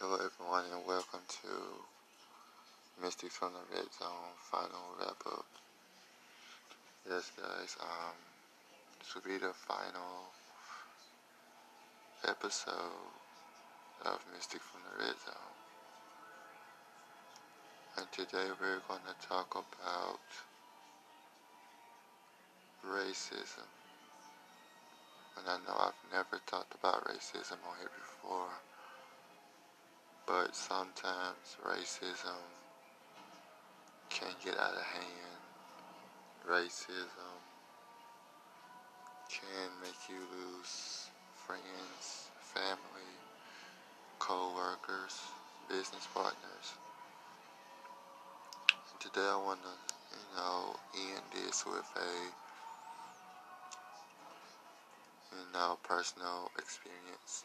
Hello everyone and welcome to Mystics from the Reddzone final wrap up. Yes guys, um this will be the final episode of Mystic from the Reddzone. And today we're gonna talk about racism. And I know I've never talked about racism on here before but sometimes racism can get out of hand. Racism can make you lose friends, family, co-workers, business partners. And today I want to, you know, end this with a, you know, personal experience.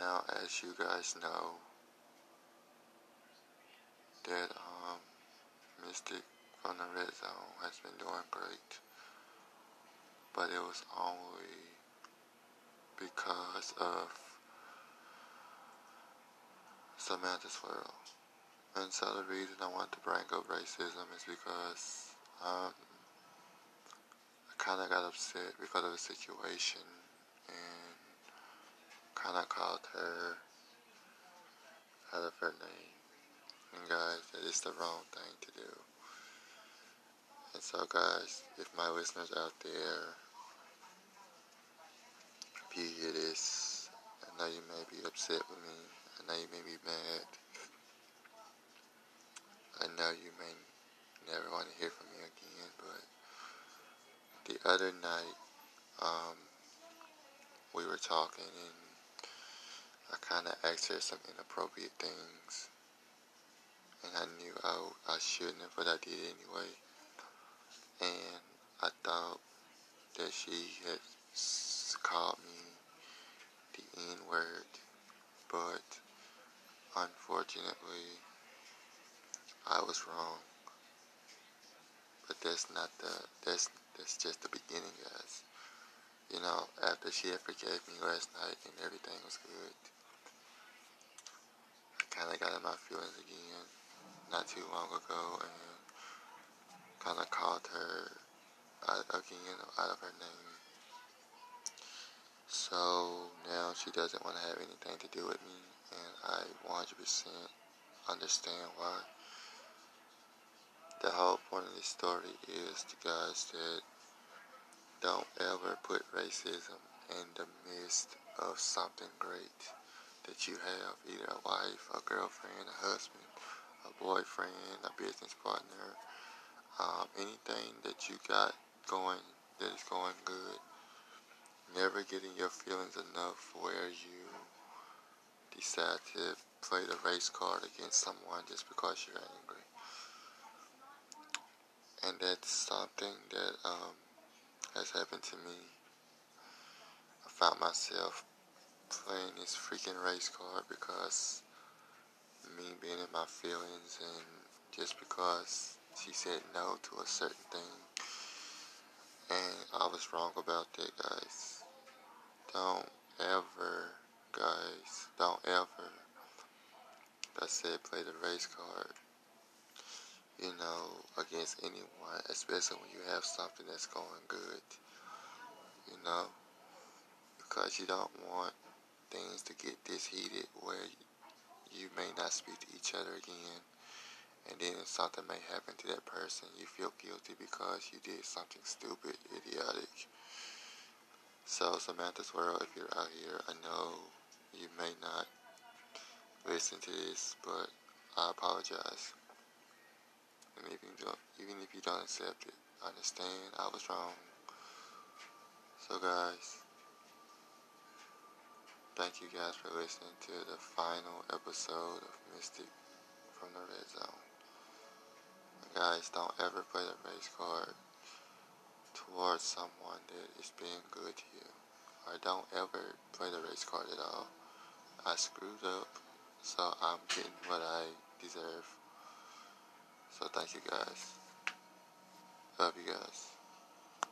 Now, as you guys know, that um, Mystic from the Reddzone has been doing great, but it was only because of Samantha's world. And so the reason I want to bring up racism is because um, I kind of got upset because of the situation kind of called her out of her name. And guys, that is the wrong thing to do. And so, guys, if my listeners out there, if you hear this, I know you may be upset with me. I know you may be mad. I know you may never want to hear from me again, but the other night, um, we were talking and of her some inappropriate things. And I knew I, I shouldn't have, but I did anyway. And I thought that she had called me the N word, but unfortunately, I was wrong. But that's not the, that's, that's just the beginning, guys. You know, after she had forgave me last night and everything was good, kind of got in my feelings again not too long ago and kind of called her out again out of her name. So now she doesn't want to have anything to do with me, and I 100% understand why. The whole point of this story is, the guys, that don't ever put racism in the midst of something great that you have, either a wife, a girlfriend, a husband, a boyfriend, a business partner, um, anything that you got going that is going good. Never getting your feelings enough where you decide to play the race card against someone just because you're angry. And that's something that um, has happened to me. I found myself playing this freaking race card because me being in my feelings and just because she said no to a certain thing. And I was wrong about that guys. Don't ever guys don't ever I said play the race card you know against anyone especially when you have something that's going good you know because you don't want things to get this heated where you may not speak to each other again. And then something may happen to that person you feel guilty because you did something stupid idiotic. So samantha's world if you're out here i know you may not listen to this but i apologize. And even even if you don't accept it understand. I was wrong. So guys Thank you guys for listening to the final episode of Mystic from the Reddzone. guys, don't ever play the race card towards someone that is being good to you. Or don't ever play the race card at all. I screwed up, so I'm getting what I deserve. So thank you guys. Love you guys.